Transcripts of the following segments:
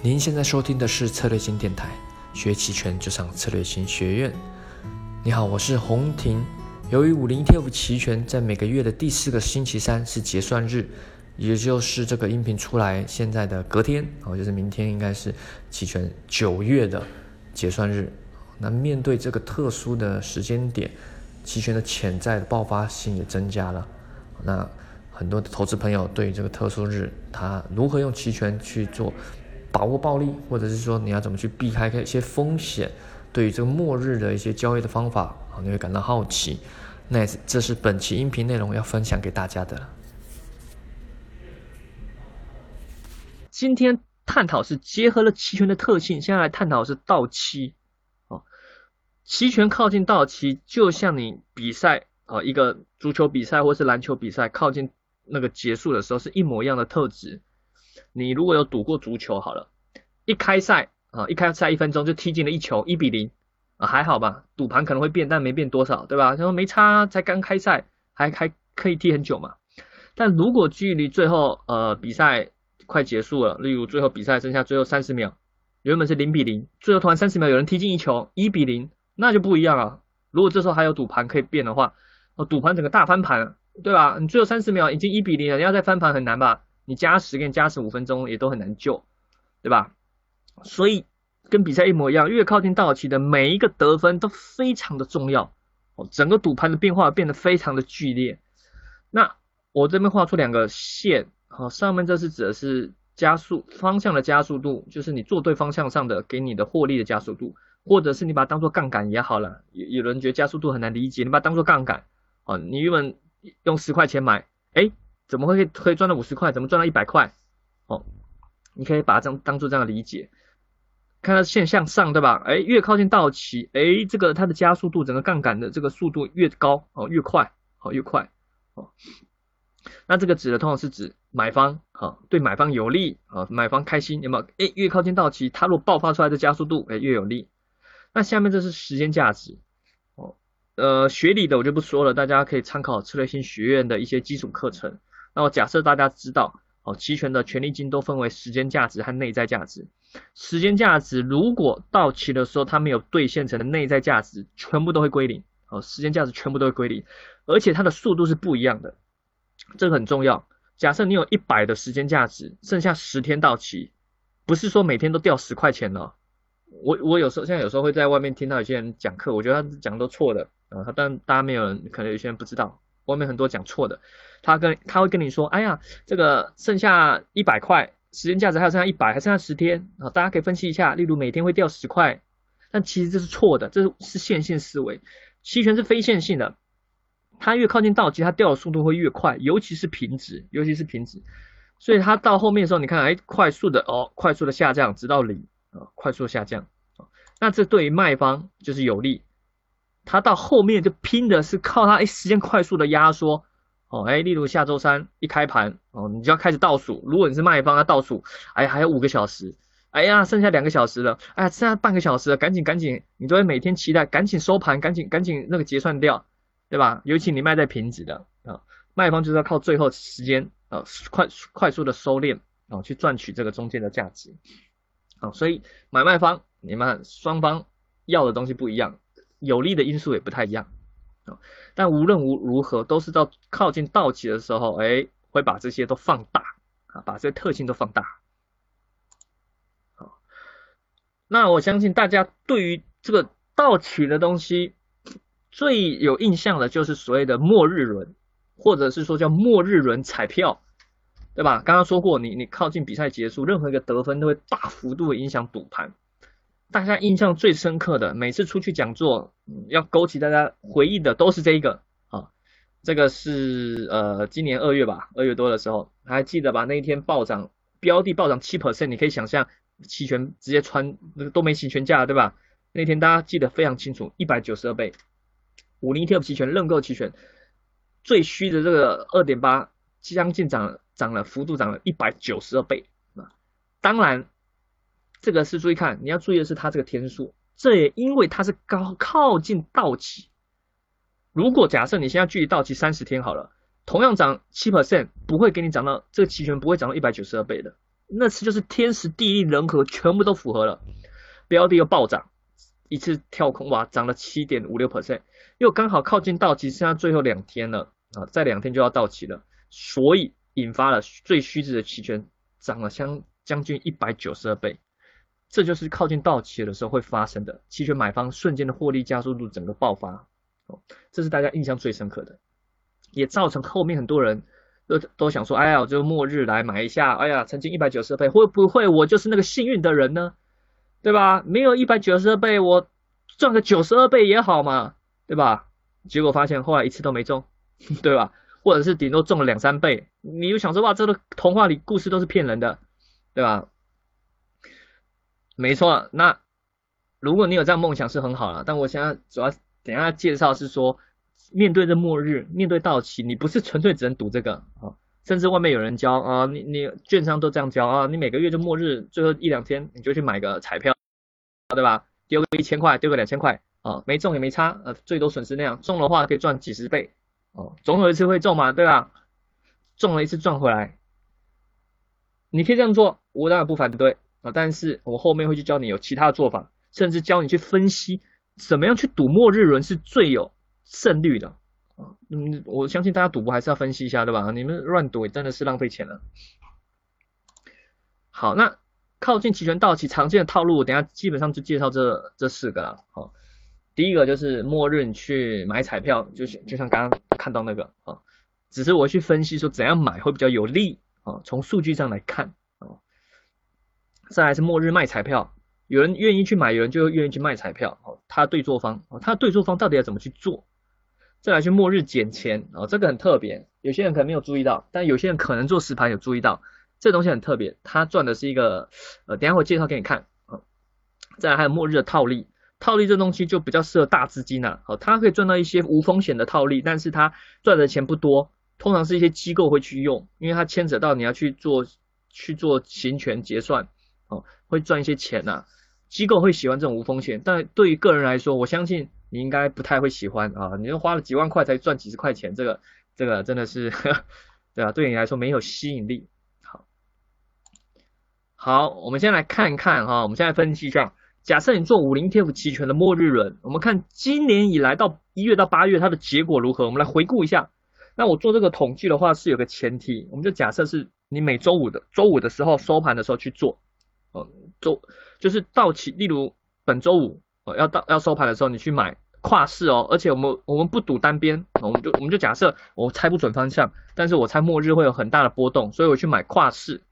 您现在收听的是策略型电台，学期权就上策略型学院。你好，我是洪婷。由于五零 ETF 期权在每个月的第四个星期三是结算日，也就是这个音频出来现在的隔天，哦，就是明天应该是期权九月的结算日。那面对这个特殊的时间点，期权的潜在的爆发性也增加了。那很多的投资朋友对于这个特殊日，他如何用期权去做 把握暴利，或者是说你要怎么去避开一些风险，对于这个末日的一些交易的方法，啊，你会感到好奇。那这是本期音频内容要分享给大家的。今天探讨是结合了期权的特性，现在来探讨是到期。期权靠近到期，就像你比赛啊，一个足球比赛或是篮球比赛靠近那个结束的时候是一模一样的特质。你如果有赌过足球，好了，一开赛啊，一开赛一分钟就踢进了一球，一比零啊，还好吧？赌盘可能会变，但没变多少，对吧？他说没差，才刚开赛，还还可以踢很久嘛。但如果距离最后呃比赛快结束了，例如最后比赛剩下最后三十秒，原本是零比零，最后突然三十秒有人踢进一球，一比零。那就不一样了。如果这时候还有赌盘可以变的话，哦，赌盘整个大翻盘，对吧？你最后三十秒已经一比零了，你要再翻盘很难吧？你加时跟加时五分钟也都很难救，对吧？所以跟比赛一模一样，越靠近到期的每一个得分都非常的重要。哦，整个赌盘的变化变得非常的剧烈。那我这边画出两个线，好，上面这是指的是加速方向的加速度，就是你做对方向上的给你的获利的加速度。或者是你把它当做杠杆也好了，有有人觉得加速度很难理解，你把它当做杠杆，哦，你原本用十块钱买，哎，怎么会可以赚到五十块？怎么赚到一百块？哦，你可以把它当当做这样的理解，看到线向上，对吧？哎，越靠近到期，哎，这个它的加速度，整个杠杆的这个速度越高，哦，越快，哦，越快，哦，那这个指的通常是指买方，好，对买方有利，啊，买方开心，有没有？哎，越靠近到期，它如果爆发出来的加速度，哎，越有利。那下面这是时间价值，哦，呃，学理的我就不说了，大家可以参考策略性学院的一些基础课程。那我假设大家知道，哦，期权的权利金都分为时间价值和内在价值。时间价值如果到期的时候它没有兑现成的内在价值，全部都会归零，哦，时间价值全部都会归零，而且它的速度是不一样的，这个很重要。假设你有一百的时间价值，剩下十天到期，不是说每天都掉十块钱了。我我有时候现在有时候会在外面听到有些人讲课，我觉得他讲的都错的啊，但大家没有人可能有些人不知道，外面很多讲错的，他跟他会跟你说，哎呀，这个剩下一百块，时间价值还有剩下一百，还剩下十天啊，大家可以分析一下，例如每天会掉十块，但其实这是错的，这是线性思维，期权是非线性的，它越靠近到期，它掉的速度会越快，尤其是平值，尤其是平值，所以它到后面的时候，你看，哎，快速的哦，快速的下降，直到零。啊，快速下降啊，那这对于卖方就是有利，他到后面就拼的是靠他哎时间快速的压缩。哦，哎，例如下周三一开盘哦，你就要开始倒数，如果你是卖方，要倒数，哎，还有五个小时，哎呀，剩下两个小时了，哎，剩下半个小时了，赶紧赶紧，你都会每天期待赶紧收盘，赶紧赶紧那个结算掉，对吧？尤其你卖在平值的啊，卖方就是要靠最后时间啊快快速的收敛啊，去赚取这个中间的价值。啊，所以买卖方你们双方要的东西不一样，有利的因素也不太一样啊。但无论如如何，都是到靠近到期的时候，哎，会把这些都放大啊，把这些特性都放大。好，那我相信大家对于这个盗取的东西最有印象的就是所谓的末日轮，或者是说叫末日轮彩票。对吧？刚刚说过，你你靠近比赛结束，任何一个得分都会大幅度的影响赌盘。大家印象最深刻的，每次出去讲座要勾起大家回忆的都是这一个啊。这个是呃今年二月吧，二月多的时候，还记得吧？那一天暴涨，标的暴涨七 percent，你可以想象期权直接穿那个都没期权价，对吧？那天大家记得非常清楚，一百九十二倍，五零 ETF 期权认购期权最虚的这个二点八，将近涨。涨了，幅度涨了一百九十二倍啊！当然，这个是注意看，你要注意的是它这个天数，这也因为它是高靠近到期。如果假设你现在距离到期三十天好了，同样涨七 percent，不会给你涨到这个期权不会涨到一百九十二倍的，那次就是天时地利人和全部都符合了，标的又暴涨，一次跳空哇，涨了七点五六 percent，又刚好靠近到期，剩下最后两天了啊，再两天就要到期了，所以引发了最虚值的期权涨了相将近一百九十二倍，这就是靠近到期的时候会发生的，期权买方瞬间的获利加速度整个爆发，哦，这是大家印象最深刻的，也造成后面很多人。都都想说，哎呀，就末日来买一下，哎呀，曾经一百九十倍，会不会我就是那个幸运的人呢？对吧？没有一百九十二倍，我赚个九十二倍也好嘛，对吧？结果发现后来一次都没中，对吧？或者是顶多中了两三倍，你就想说，哇，这个童话里故事都是骗人的，对吧？没错，那如果你有这样梦想是很好了，但我现在主要等下介绍是说。面对这末日，面对到期，你不是纯粹只能赌这个啊，甚至外面有人教啊，你你券商都这样教啊，你每个月就末日最后一两天，你就去买个彩票，对吧？丢个一千块，丢个两千块啊，没中也没差，呃，最多损失那样，中的话可以赚几十倍哦，总有一次会中嘛，对吧？中了一次赚回来，你可以这样做，我当然不反对但是我后面会去教你有其他的做法，甚至教你去分析怎么样去赌末日轮是最有。胜率的啊，嗯，我相信大家赌博还是要分析一下，对吧？你们乱赌真的是浪费钱了。好，那靠近期权到期常见的套路，等下基本上就介绍这这四个了。好，第一个就是默认去买彩票，就是就像刚刚看到那个啊，只是我去分析说怎样买会比较有利啊，从数据上来看。再来是末日卖彩票，有人愿意去买，有人就愿意去卖彩票。哦，他对做方，哦，他对做方到底要怎么去做？再来去末日捡钱啊，这个很特别，有些人可能没有注意到，但有些人可能做实盘有注意到，这东西很特别，他赚的是一个，呃，等下我介绍给你看啊。再来还有末日的套利，套利这东西就比较适合大资金呐，好，它可以赚到一些无风险的套利，但是它赚的钱不多，通常是一些机构会去用，因为它牵扯到你要去做去做行权结算，哦，会赚一些钱呐，机构会喜欢这种无风险，但对于个人来说，我相信。你应该不太会喜欢啊！你又花了几万块才赚几十块钱，这个这个真的是，对啊，对你来说没有吸引力。好，好，我们先来看一看哈，我们现在分析一下，假设你做五零 TF 期权的末日轮，我们看今年以来到一月到八月它的结果如何？我们来回顾一下。那我做这个统计的话是有个前提，我们就假设是你每周五的周五的时候收盘的时候去做，哦，周就是到期，例如本周五哦。要到要收盘的时候，你去买跨市哦，而且我们我们不赌单边，我们就我们就假设我猜不准方向，但是我猜末日会有很大的波动，所以我去买跨市。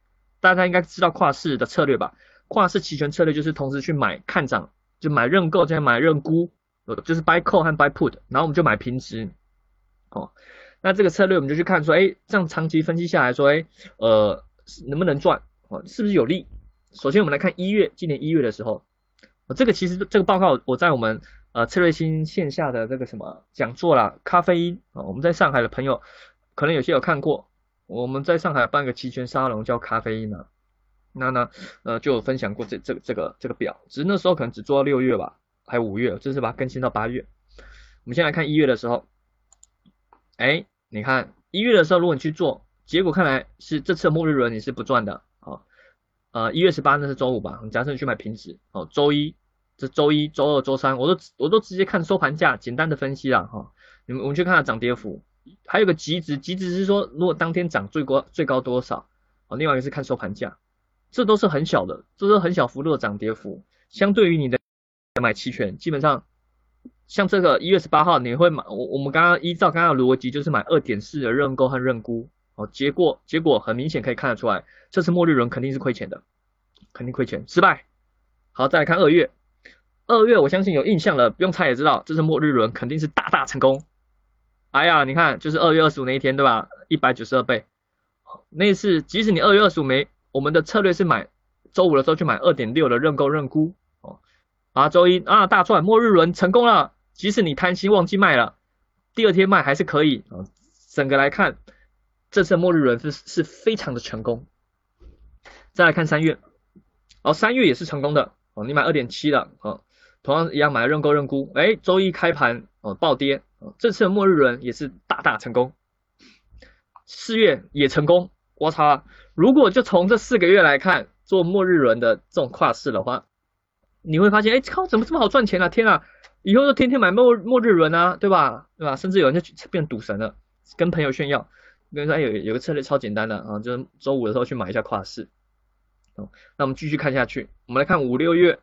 大家应该知道跨市的策略吧？跨市期权策略就是同时去买看涨，就买认购再买认沽，就是 buy call 和 buy put，然后我们就买平值。哦，那这个策略我们就去看说，哎，这样长期分析下来说，哎，呃，能不能赚？哦，是不是有利？首先我们来看一月，今年一月的时候。这个其实这个报告我在我们呃策略新线下的这个什么讲座啦，咖啡因啊，我们在上海的朋友可能有些有看过，我们在上海办个期权沙龙叫咖啡因啊，那呢呃就有分享过这这这个这个表，只是那时候可能只做到六月吧，还有五月，这次把它更新到八月。我们先来看一月的时候，哎，你看一月的时候如果你去做，结果看来是这次末日轮你是不赚的。呃，一月十八那是周五吧？假设你去买平值，哦，周一这周一周二周三，我都我都直接看收盘价，简单的分析了哈。你们我们去看下涨跌幅，还有个极值，极值是说如果当天涨最高最高多少，哦，另外一个是看收盘价，这都是很小的，这是很小幅度的涨跌幅，相对于你的买期权，基本上像这个一月十八号你会买，我我们刚刚依照刚刚的逻辑就是买二点四的认购和认沽。哦，结果结果很明显可以看得出来，这次末日轮肯定是亏钱的，肯定亏钱，失败。好，再来看二月，二月我相信有印象了，不用猜也知道，这次末日轮肯定是大大成功。哎呀，你看，就是二月二十五那一天，对吧？一百九十二倍。那次即使你二月二十五没，我们的策略是买周五的时候去买二点六的认购认沽。哦，啊，周一啊大赚，末日轮成功了。即使你贪心忘记卖了，第二天卖还是可以。啊，整个来看。这次末日轮是是非常的成功。再来看三月，哦，三月也是成功的哦，你买二点七的哦，同样一样买了认购认沽，哎，周一开盘哦暴跌哦，这次的末日轮也是大大成功。四月也成功，我操，如果就从这四个月来看，做末日轮的这种跨市的话，你会发现，哎，靠，怎么这么好赚钱啊？天啊，以后就天天买末末日轮啊，对吧？对吧？甚至有人就变赌神了，跟朋友炫耀，跟你说有有个策略超简单的啊，就是周五的时候去买一下跨市。哦，那我们继续看下去，我们来看五六月。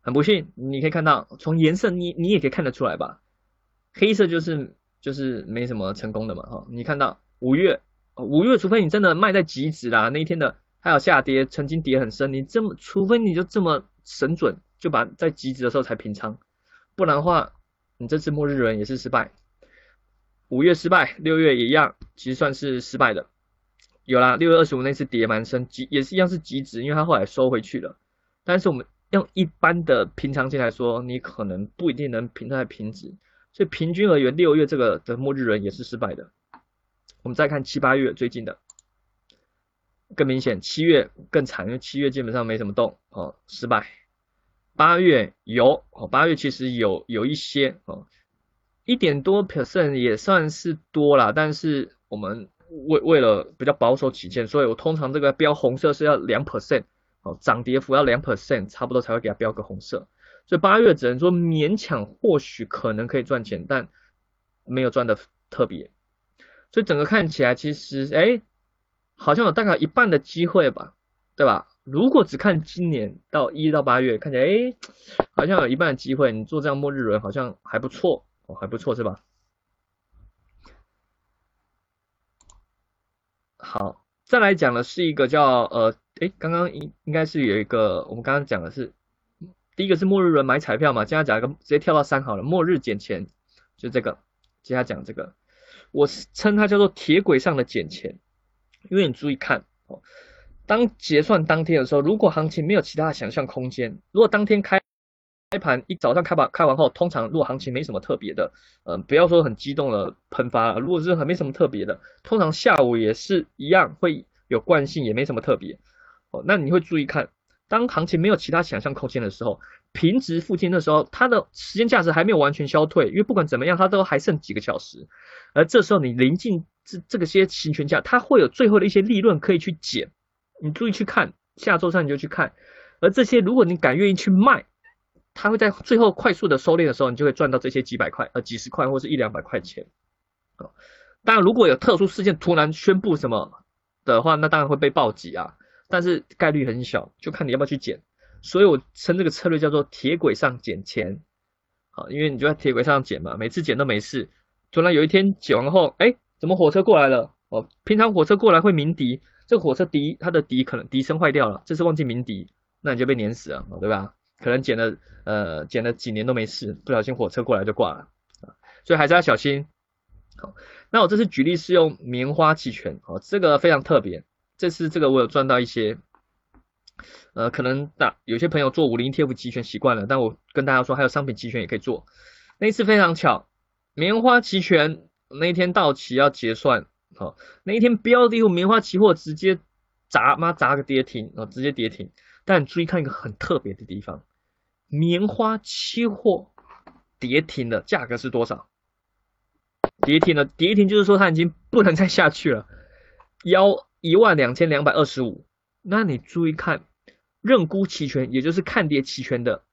很不幸，你可以看到，从颜色你你也可以看得出来吧，黑色就是就是没什么成功的嘛，哈，你看到五月五月，除非你真的卖在极值啦，那一天的还有下跌，曾经跌很深，你这么除非你就这么神准，就把在极值的时候才平仓，不然的话，你这次末日轮也是失败，五月失败，六月也一样，其实算是失败的，有啦，六月二十五那次跌蛮深，极也是一样是极值，因为它后来收回去了，但是我们。用一般的平常心来说，你可能不一定能平在平值，所以平均而言，六月这个的末日人也是失败的。我们再看七八月最近的，更明显，七月更惨，因为七月基本上没什么动，哦，失败。八月有，哦，八月其实有有一些，哦，一点多 percent 也算是多啦，但是我们为为了比较保守起见，所以我通常这个标红色是要两 percent。哦，涨跌幅要两 percent 差不多才会给它标个红色，所以八月只能说勉强，或许可能可以赚钱，但没有赚的特别，所以整个看起来其实哎，好像有大概一半的机会吧，对吧？如果只看今年到一到八月，看起来哎，好像有一半的机会，你做这样末日轮好像还不错哦，还不错是吧？好，再来讲的是一个叫呃。哎，刚刚应应该是有一个，我们刚刚讲的是第一个是末日轮买彩票嘛，接下来讲一个直接跳到三好了，末日捡钱，就这个，接下来讲这个，我称它叫做铁轨上的捡钱，因为你注意看哦，当结算当天的时候，如果行情没有其他的想象空间，如果当天开开盘一早上开盘开完后，通常如果行情没什么特别的，嗯，不要说很激动的喷发，如果是很没什么特别的，通常下午也是一样会有惯性，也没什么特别。哦，那你会注意看，当行情没有其他想象空间的时候，平值附近的时候，它的时间价值还没有完全消退，因为不管怎么样，它都还剩几个小时。而这时候你临近这这个些行权价，它会有最后的一些利润可以去减。你注意去看，下周三你就去看。而这些如果你敢愿意去卖，它会在最后快速的收敛的时候，你就会赚到这些几百块、呃几十块或是一两百块钱。哦，当然如果有特殊事件突然宣布什么的话，那当然会被暴击啊。但是概率很小，就看你要不要去捡。所以我称这个策略叫做铁轨上捡钱，好，因为你就在铁轨上捡嘛，每次捡都没事。突然有一天捡完后，哎，怎么火车过来了？哦，平常火车过来会鸣笛，这个火车笛它的笛可能笛声坏掉了，这次忘记鸣笛，那你就被碾死了，对吧？可能捡了呃捡了几年都没事，不小心火车过来就挂了啊，所以还是要小心。好，那我这次举例是用棉花期权，哦，这个非常特别。这次这个我有赚到一些，呃，可能大有些朋友做五零 TF 期权习惯了，但我跟大家说，还有商品期权也可以做。那一次非常巧，棉花期权那一天到期要结算，好，那一天标的物棉花期货直接砸妈砸个跌停，啊，直接跌停。但注意看一个很特别的地方，棉花期货跌停的价格是多少？跌停了，跌停就是说它已经不能再下去了，幺。一万两千两百二十五，那你注意看认沽期权，也就是看跌期权的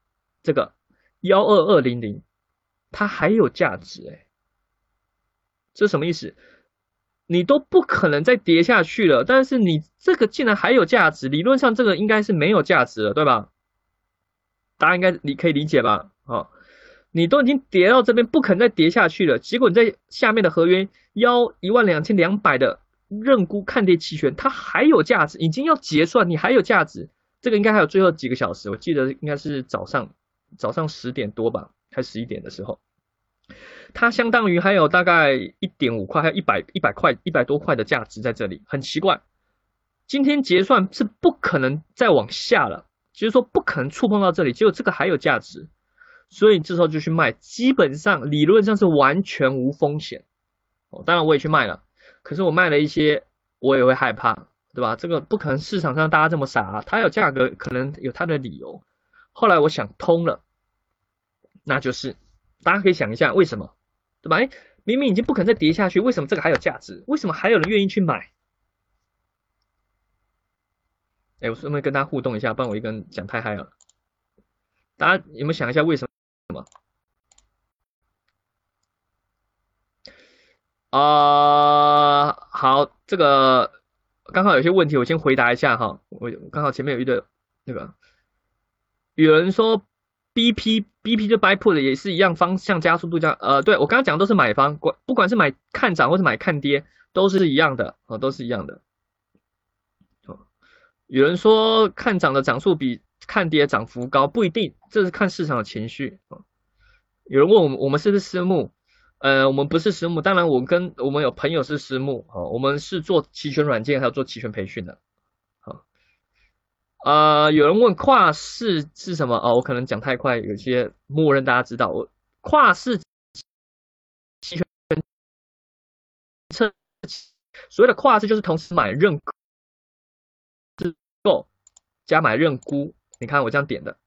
这个幺二二零零，它还有价值哎，这什么意思？你都不可能再跌下去了，但是你这个竟然还有价值，理论上这个应该是没有价值了，对吧？大家应该你可以理解吧？哦，你都已经跌到这边，不肯再跌下去了，结果你在下面的合约幺一万两千两百的。认沽看跌期权，它还有价值，已经要结算，你还有价值，这个应该还有最后几个小时，我记得应该是早上早上十点多吧，还十一点的时候，它相当于还有大概一点五块，还有一百一百块一百多块的价值在这里，很奇怪，今天结算是不可能再往下了，就是说不可能触碰到这里，结果这个还有价值，所以这时候就去卖，基本上理论上是完全无风险，哦，当然我也去卖了。可是我卖了一些，我也会害怕，对吧？这个不可能市场上大家这么傻，啊它有价格，可能有它的理由。后来我想通了，那就是大家可以想一下，为什么，对吧？哎，明明已经不可能再跌下去，为什么这个还有价值？为什么还有人愿意去买？哎，我顺便跟大家互动一下，不然我一个人讲太嗨了。大家有没有想一下为什么？啊，好，这个刚好有些问题，我先回答一下哈。我刚好前面有一个那个，有人说 BP BP 就 buy put 也是一样方向加速度加，呃，对我刚刚讲的都是买方，管不管是买看涨或是买看跌，都是一样的哦，都是一样的。有人说看涨的涨速比看跌涨幅高，不一定，这是看市场的情绪有人问我们，我们是不是私募？呃，我们不是私募，当然我跟我们有朋友是私募啊，我们是做期权软件还有做期权培训的。好，呃，有人问跨市是什么？哦，我可能讲太快，有些默认大家知道。我跨市期权测，所谓的跨市就是同时买认。购加买认沽，你看我这样点的，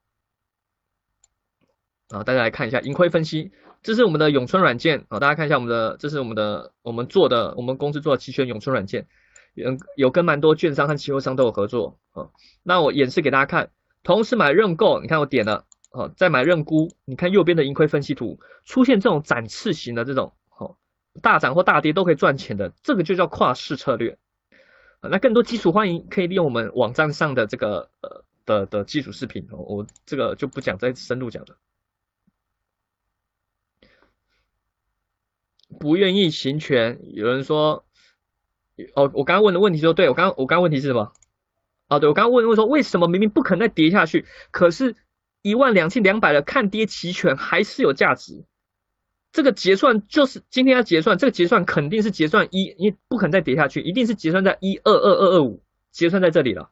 啊，大家来看一下盈亏分析，这是我们的永春软件啊，大家看一下我们的，这是我们的我们做的，我们公司做的期权永春软件，有有跟蛮多券商和期货商都有合作啊。那我演示给大家看，同时买认购，你看我点了，啊，再买认沽，你看右边的盈亏分析图出现这种展翅型的这种，哦，大涨或大跌都可以赚钱的，这个就叫跨市策略。那更多基础欢迎可以利用我们网站上的这个呃的的基础视频，我这个就不讲再深入讲了。不愿意行权，有人说，哦，我刚刚问的问题说，对我刚我刚刚问题是什么？哦，对我刚刚问问说，为什么明明不可能再跌下去，可是一万两千两百的看跌期权还是有价值？这个结算就是今天要结算，这个结算肯定是结算一，你不可能再跌下去，一定是结算在一二二二二五，结算在这里了，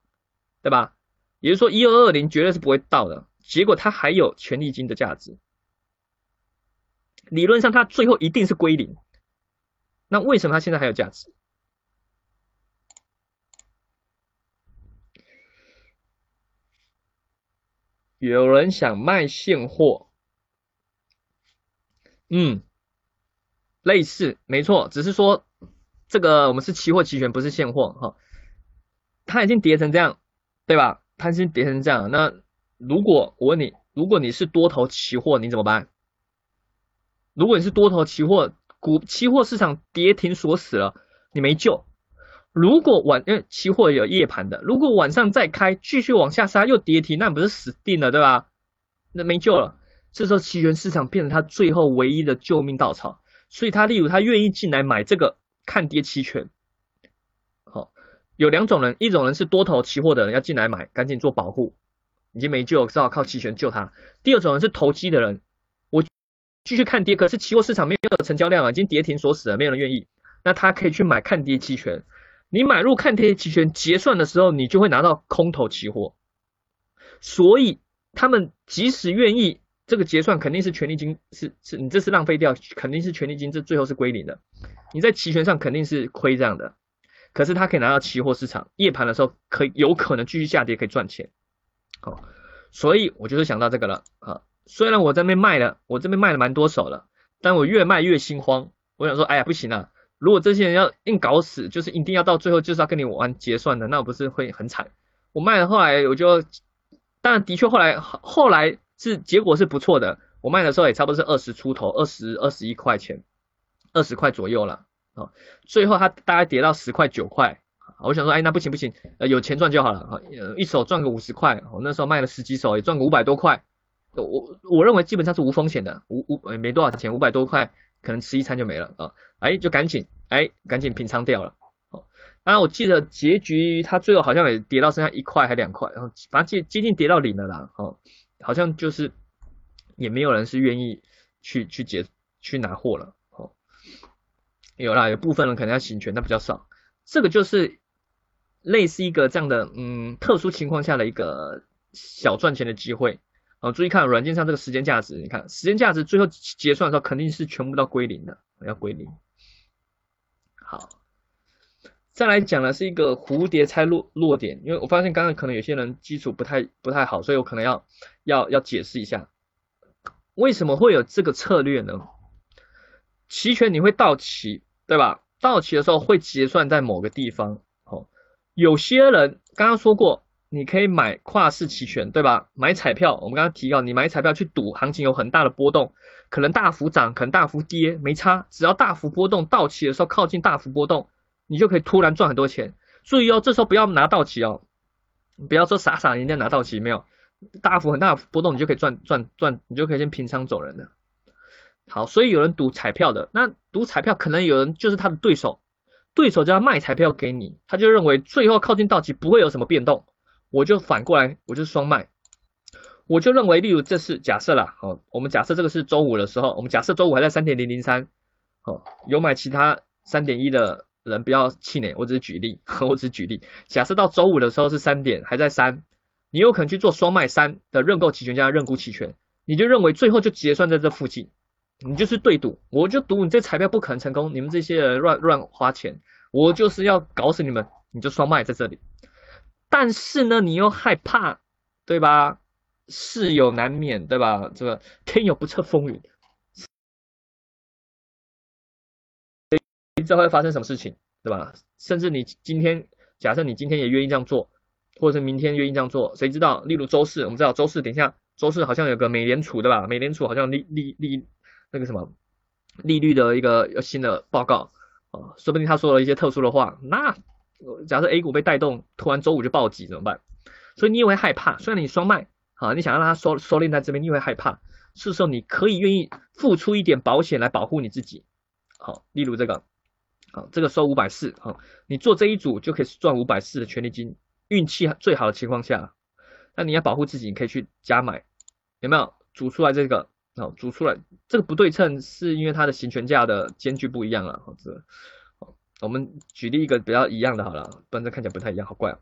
对吧？也就是说一二二零绝对是不会到的，结果它还有权利金的价值，理论上它最后一定是归零，那为什么它现在还有价值？有人想卖现货。嗯，类似，没错，只是说这个我们是期货期权，不是现货哈。它已经跌成这样，对吧？它已经跌成这样，那如果我问你，如果你是多头期货，你怎么办？如果你是多头期货，股期货市场跌停锁死了，你没救。如果晚，因为期货有夜盘的，如果晚上再开，继续往下杀又跌停，那不是死定了，对吧？那没救了。这时候期权市场变成他最后唯一的救命稻草，所以他例如他愿意进来买这个看跌期权。好，有两种人，一种人是多头期货的人要进来买，赶紧做保护，已经没救，只好靠期权救他。第二种人是投机的人，我继续看跌，可是期货市场没有成交量啊，已经跌停锁死了，没有人愿意，那他可以去买看跌期权。你买入看跌期权，结算的时候你就会拿到空头期货，所以他们即使愿意。这个结算肯定是权利金，是是你这是浪费掉，肯定是权利金，这最后是归零的。你在期权上肯定是亏这样的，可是他可以拿到期货市场夜盘的时候，可以有可能继续下跌，可以赚钱。好，所以我就是想到这个了啊。虽然我这边卖了，我这边卖了蛮多手了，但我越卖越心慌。我想说，哎呀，不行啊！如果这些人要硬搞死，就是一定要到最后就是要跟你玩结算的，那我不是会很惨？我卖了，后来我就，当然的确后来后来。是结果是不错的，我卖的时候也差不多是二十出头，二十二十一块钱，二十块左右了啊。最后它大概跌到十块九块，我想说，哎，那不行不行，呃，有钱赚就好了啊，一手赚个五十块，我那时候卖了十几手，也赚个五百多块。我我认为基本上是无风险的，无无没多少钱，五百多块可能吃一餐就没了啊，哎，就赶紧哎赶紧平仓掉了。哦，当然我记得结局它最后好像也跌到剩下一块还两块，然后反正接接近跌到零了啦，哦。好像就是也没有人是愿意去去结去拿货了，哦，有啦，有部分人可能要行权，但比较少。这个就是类似一个这样的，嗯，特殊情况下的一个小赚钱的机会。哦，注意看软件上这个时间价值，你看时间价值最后结算的时候肯定是全部都归零的，要归零。好。再来讲的是一个蝴蝶猜落落点，因为我发现刚刚可能有些人基础不太不太好，所以我可能要要要解释一下，为什么会有这个策略呢？期权你会到期，对吧？到期的时候会结算在某个地方，哦，有些人刚刚说过，你可以买跨市期权，对吧？买彩票，我们刚刚提到，你买彩票去赌行情有很大的波动，可能大幅涨，可能大幅跌，没差，只要大幅波动，到期的时候靠近大幅波动，你就可以突然赚很多钱。注意哦，这时候不要拿到期哦，不要说傻傻人家拿到期没有，大幅很大的波动，你就可以赚赚赚，你就可以先平仓走人了。好，所以有人赌彩票的，那赌彩票可能有人就是他的对手，对手就要卖彩票给你，他就认为最后靠近到期不会有什么变动，我就反过来我就是双卖，我就认为，例如这是假设啦，好，我们假设这个是周五的时候，我们假设周五还在三点零零三，哦，有买其他三点一的人不要气馁，我只是举例，我只是举例，假设到周五的时候是三点还在三，你有可能去做双卖三的认购期权加认沽期权，你就认为最后就结算在这附近。你就是对赌，我就赌你这彩票不可能成功，你们这些人乱乱花钱，我就是要搞死你们，你就双卖在这里。但是呢，你又害怕，对吧？事有难免，对吧？这个天有不测风云，谁知道会发生什么事情，对吧？甚至你今天，假设你今天也愿意这样做，或者是明天愿意这样做，谁知道？例如周四，我们知道周四，等一下周四好像有个美联储，对吧？美联储好像利利利。那个什么利率的一个新的报告啊，说不定他说了一些特殊的话，那假设 A 股被带动，突然周五就暴击怎么办？所以你也会害怕，虽然你双卖啊，你想让它收收敛在这边，你会害怕，是时候你可以愿意付出一点保险来保护你自己，好，例如这个，好，这个收五百四，好，你做这一组就可以赚五百四的权利金，运气最好的情况下，那你要保护自己，你可以去加买，有没有？组出来这个。好，组出来这个不对称是因为它的行权价的间距不一样了。好，这，我们举例一个比较一样的好了，不然这看起来不太一样，好怪哦。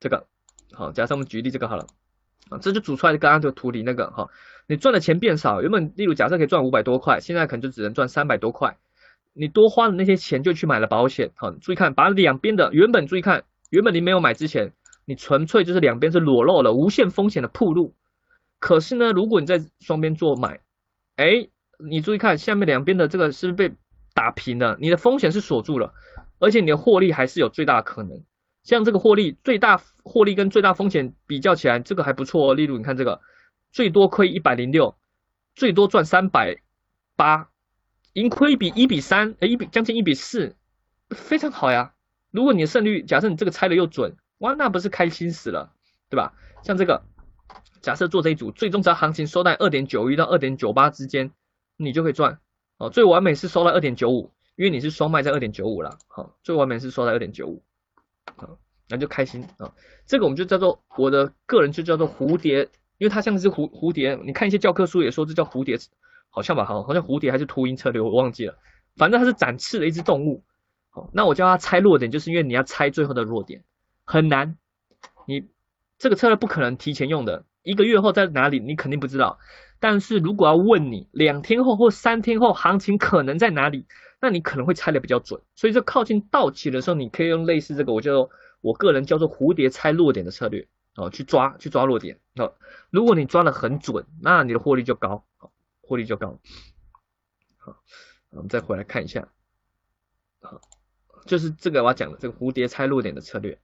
这个，好，假设我们举例这个好了，啊，这就组出来刚刚这个图里那个，哈，你赚的钱变少，原本例如假设可以赚五百多块，现在可能就只能赚三百多块，你多花的那些钱就去买了保险，好，注意看，把两边的原本注意看，原本你没有买之前，你纯粹就是两边是裸露了，无限风险的铺路。可是呢，如果你在双边做买，哎，你注意看下面两边的这个是不是被打平了？你的风险是锁住了，而且你的获利还是有最大的可能。像这个获利最大获利跟最大风险比较起来，这个还不错哦。例如你看这个，最多亏一百零六，最多赚三百八，盈亏比一比三，哎，一比将近一比四，非常好呀。如果你的胜率，假设你这个猜的又准，哇，那不是开心死了，对吧？像这个。假设做这一组，最终只要行情收在二点九一到二点九八之间，你就可以赚。哦，最完美是收在二点九五，因为你是双卖在二点九五了。好，最完美是收在二点九五，好，那就开心啊。这个我们就叫做我的个人就叫做蝴蝶，因为它像是蝴蝴蝶。你看一些教科书也说这叫蝴蝶，好像吧？好，好像蝴蝶还是秃鹰策略，我忘记了。反正它是展翅的一只动物。好，那我叫它猜弱点，就是因为你要猜最后的弱点，很难。你这个策略不可能提前用的。一个月后在哪里，你肯定不知道。但是如果要问你两天后或三天后行情可能在哪里，那你可能会猜的比较准。所以这靠近到期的时候，你可以用类似这个，我叫做我个人叫做蝴蝶猜落点的策略哦，去抓去抓落点。哦，如果你抓的很准，那你的获利就高，获利就高。好，我们再回来看一下，好，就是这个我要讲的这个蝴蝶猜落点的策略。